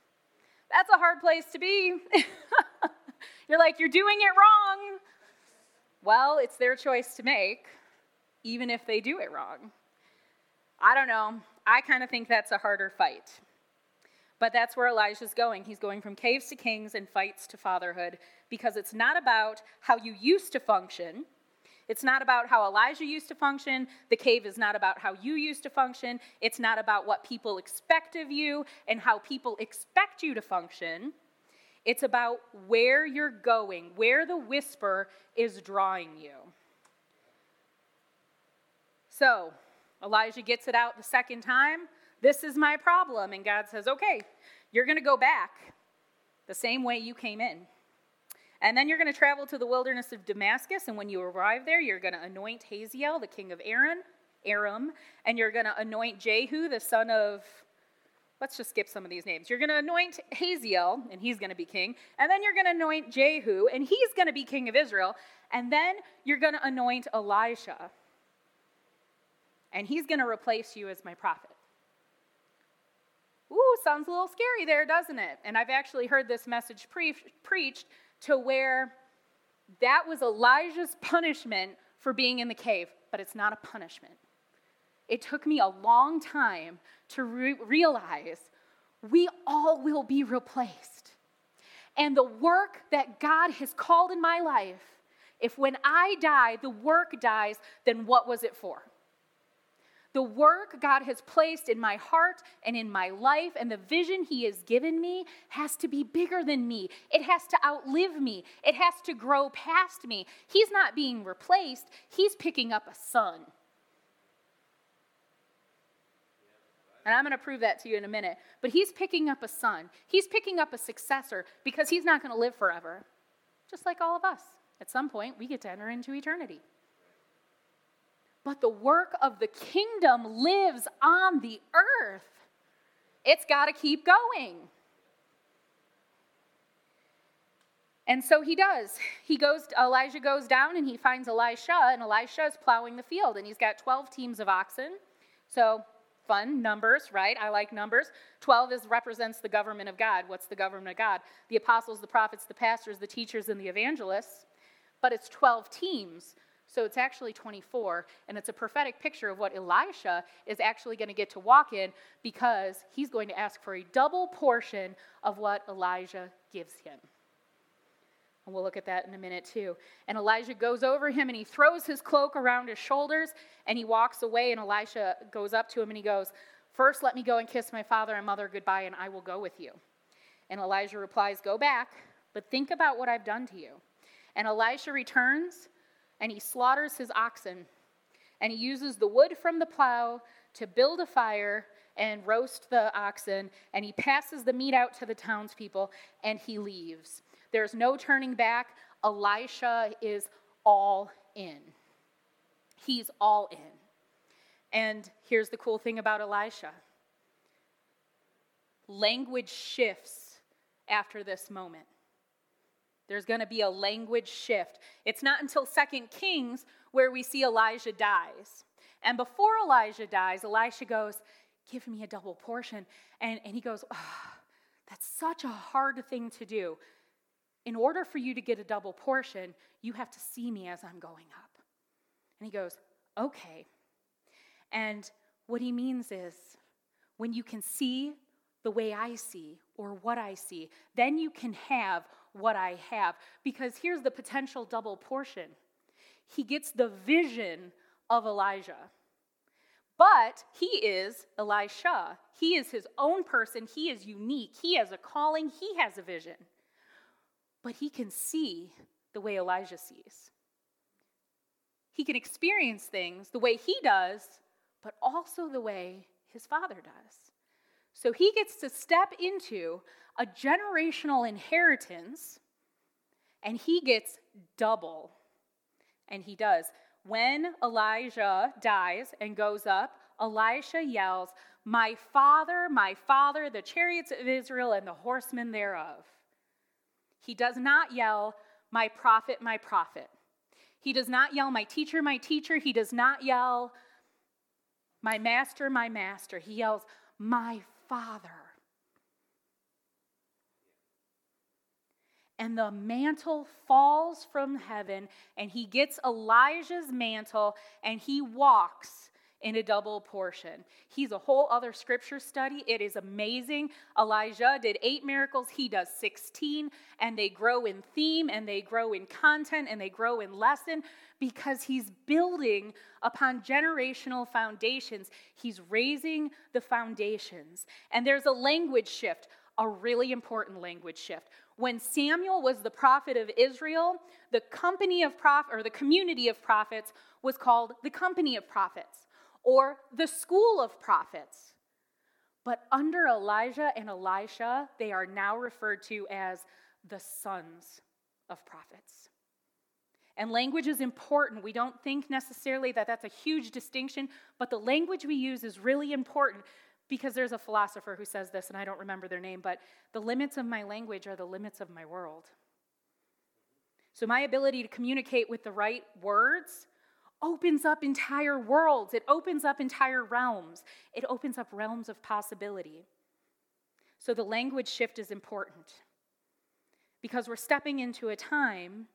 That's a hard place to be. you're like, you're doing it wrong. Well, it's their choice to make, even if they do it wrong. I don't know. I kind of think that's a harder fight. But that's where Elijah's going. He's going from caves to kings and fights to fatherhood because it's not about how you used to function. It's not about how Elijah used to function. The cave is not about how you used to function. It's not about what people expect of you and how people expect you to function. It's about where you're going, where the whisper is drawing you. So, Elijah gets it out the second time. This is my problem. And God says, okay, you're going to go back the same way you came in. And then you're going to travel to the wilderness of Damascus. And when you arrive there, you're going to anoint Hazael, the king of Aaron, Aram, and you're going to anoint Jehu, the son of Let's just skip some of these names. You're going to anoint Hazael, and he's going to be king. And then you're going to anoint Jehu, and he's going to be king of Israel. And then you're going to anoint Elisha, and he's going to replace you as my prophet. Ooh, sounds a little scary there, doesn't it? And I've actually heard this message pre- preached to where that was Elijah's punishment for being in the cave, but it's not a punishment. It took me a long time to re- realize we all will be replaced. And the work that God has called in my life, if when I die, the work dies, then what was it for? The work God has placed in my heart and in my life and the vision He has given me has to be bigger than me. It has to outlive me. It has to grow past me. He's not being replaced, He's picking up a son. And I'm going to prove that to you in a minute. But he's picking up a son, he's picking up a successor because he's not going to live forever. Just like all of us. At some point, we get to enter into eternity. But the work of the kingdom lives on the earth. It's got to keep going. And so he does. He goes, Elijah goes down and he finds Elisha, and Elisha is plowing the field, and he's got 12 teams of oxen. So fun numbers right i like numbers 12 is represents the government of god what's the government of god the apostles the prophets the pastors the teachers and the evangelists but it's 12 teams so it's actually 24 and it's a prophetic picture of what elisha is actually going to get to walk in because he's going to ask for a double portion of what elijah gives him and we'll look at that in a minute too. And Elijah goes over him and he throws his cloak around his shoulders and he walks away. And Elisha goes up to him and he goes, First, let me go and kiss my father and mother goodbye, and I will go with you. And Elijah replies, Go back, but think about what I've done to you. And Elisha returns and he slaughters his oxen and he uses the wood from the plow to build a fire and roast the oxen and he passes the meat out to the townspeople and he leaves. There's no turning back. Elisha is all in. He's all in. And here's the cool thing about Elisha language shifts after this moment. There's going to be a language shift. It's not until Second Kings where we see Elijah dies. And before Elijah dies, Elisha goes, Give me a double portion. And, and he goes, oh, That's such a hard thing to do in order for you to get a double portion, you have to see me as I'm going up. And he goes, Okay. And what he means is when you can see the way I see or what I see, then you can have what I have. Because here's the potential double portion he gets the vision of Elijah. But he is Elisha. He is his own person. He is unique. He has a calling. He has a vision but he can see the way Elijah sees. He can experience things the way he does, but also the way his father does. So he gets to step into a generational inheritance and he gets double. And he does. When Elijah dies and goes up, Elisha yells, My father, my father, the chariots of Israel and the horsemen thereof. He does not yell, My prophet, my prophet. He does not yell, My teacher, my teacher. He does not yell, My master, my master. He yells, My father. And the mantle falls from heaven, and he gets Elijah's mantle and he walks in a double portion. He's a whole other scripture study. It is amazing. Elijah did eight miracles, he does 16, and they grow in theme and they grow in content and they grow in lesson because he's building upon generational foundations. He's raising the foundations. And there's a language shift, a really important language shift. When Samuel was the prophet of Israel, the company of prophet or the community of prophets was called the company of prophets or the school of prophets. But under Elijah and Elisha, they are now referred to as the sons of prophets. And language is important. We don't think necessarily that that's a huge distinction, but the language we use is really important because there's a philosopher who says this, and I don't remember their name, but the limits of my language are the limits of my world. So, my ability to communicate with the right words opens up entire worlds, it opens up entire realms, it opens up realms of possibility. So the language shift is important because we're stepping into a time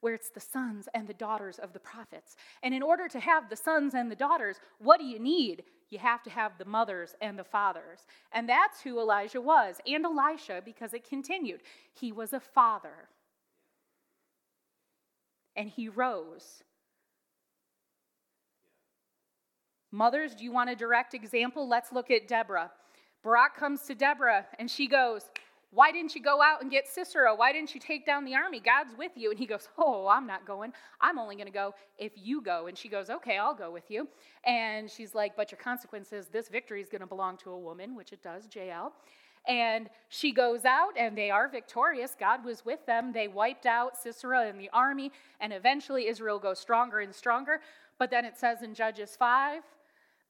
where it's the sons and the daughters of the prophets. And in order to have the sons and the daughters, what do you need? You have to have the mothers and the fathers. And that's who Elijah was, and Elisha, because it continued. He was a father. And he rose Mothers, do you want a direct example? Let's look at Deborah. Barak comes to Deborah and she goes, Why didn't you go out and get Sisera? Why didn't you take down the army? God's with you. And he goes, Oh, I'm not going. I'm only going to go if you go. And she goes, Okay, I'll go with you. And she's like, But your consequence is this victory is going to belong to a woman, which it does, JL. And she goes out and they are victorious. God was with them. They wiped out Sisera and the army, and eventually Israel goes stronger and stronger. But then it says in Judges 5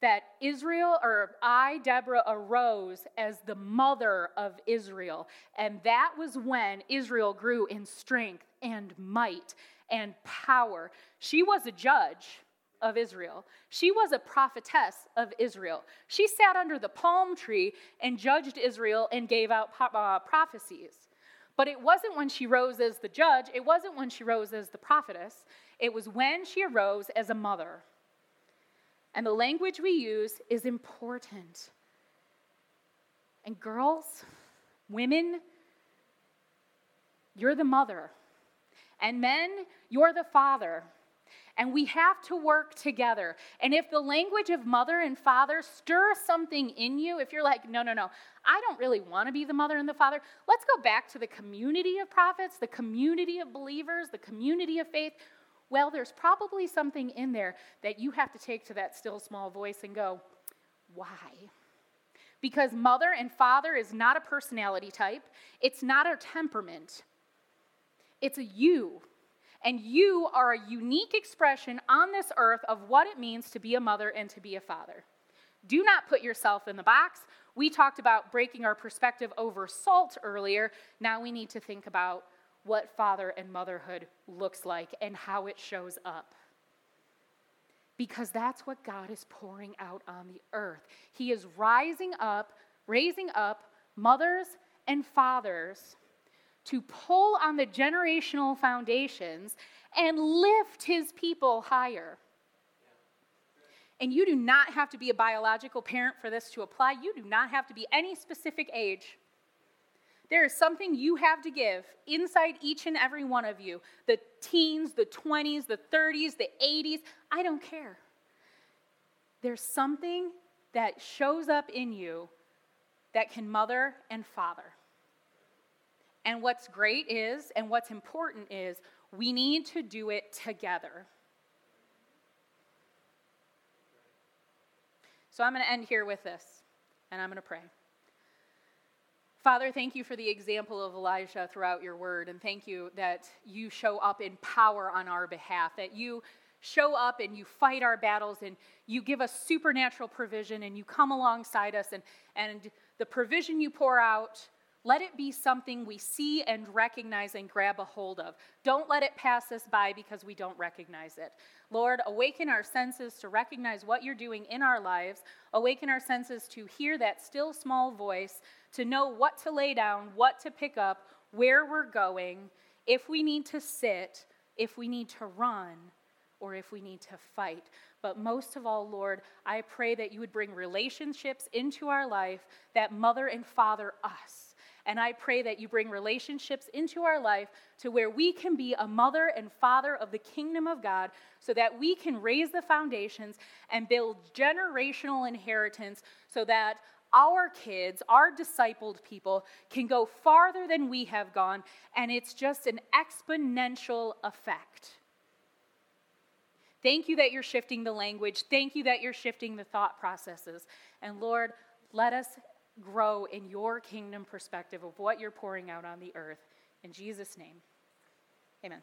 that Israel, or I, Deborah, arose as the mother of Israel. And that was when Israel grew in strength and might and power. She was a judge of Israel, she was a prophetess of Israel. She sat under the palm tree and judged Israel and gave out uh, prophecies. But it wasn't when she rose as the judge, it wasn't when she rose as the prophetess, it was when she arose as a mother. And the language we use is important. And girls, women, you're the mother. And men, you're the father. And we have to work together. And if the language of mother and father stirs something in you, if you're like, no, no, no, I don't really want to be the mother and the father, let's go back to the community of prophets, the community of believers, the community of faith well, there's probably something in there that you have to take to that still small voice and go, why? Because mother and father is not a personality type, it's not a temperament, it's a you. And you are a unique expression on this earth of what it means to be a mother and to be a father. Do not put yourself in the box. We talked about breaking our perspective over salt earlier. Now we need to think about what father and motherhood looks like and how it shows up. Because that's what God is pouring out on the earth. He is rising up, raising up mothers and fathers to pull on the generational foundations and lift his people higher. And you do not have to be a biological parent for this to apply. You do not have to be any specific age. There is something you have to give inside each and every one of you the teens, the 20s, the 30s, the 80s. I don't care. There's something that shows up in you that can mother and father. And what's great is, and what's important is, we need to do it together. So I'm going to end here with this, and I'm going to pray. Father, thank you for the example of Elijah throughout your word, and thank you that you show up in power on our behalf, that you show up and you fight our battles and you give us supernatural provision and you come alongside us, and, and the provision you pour out let it be something we see and recognize and grab a hold of. Don't let it pass us by because we don't recognize it. Lord, awaken our senses to recognize what you're doing in our lives. Awaken our senses to hear that still small voice, to know what to lay down, what to pick up, where we're going, if we need to sit, if we need to run, or if we need to fight. But most of all, Lord, I pray that you would bring relationships into our life that mother and father us. And I pray that you bring relationships into our life to where we can be a mother and father of the kingdom of God so that we can raise the foundations and build generational inheritance so that our kids, our discipled people, can go farther than we have gone, and it's just an exponential effect. Thank you that you're shifting the language. Thank you that you're shifting the thought processes. And Lord, let us grow in your kingdom perspective of what you're pouring out on the earth. In Jesus' name, amen.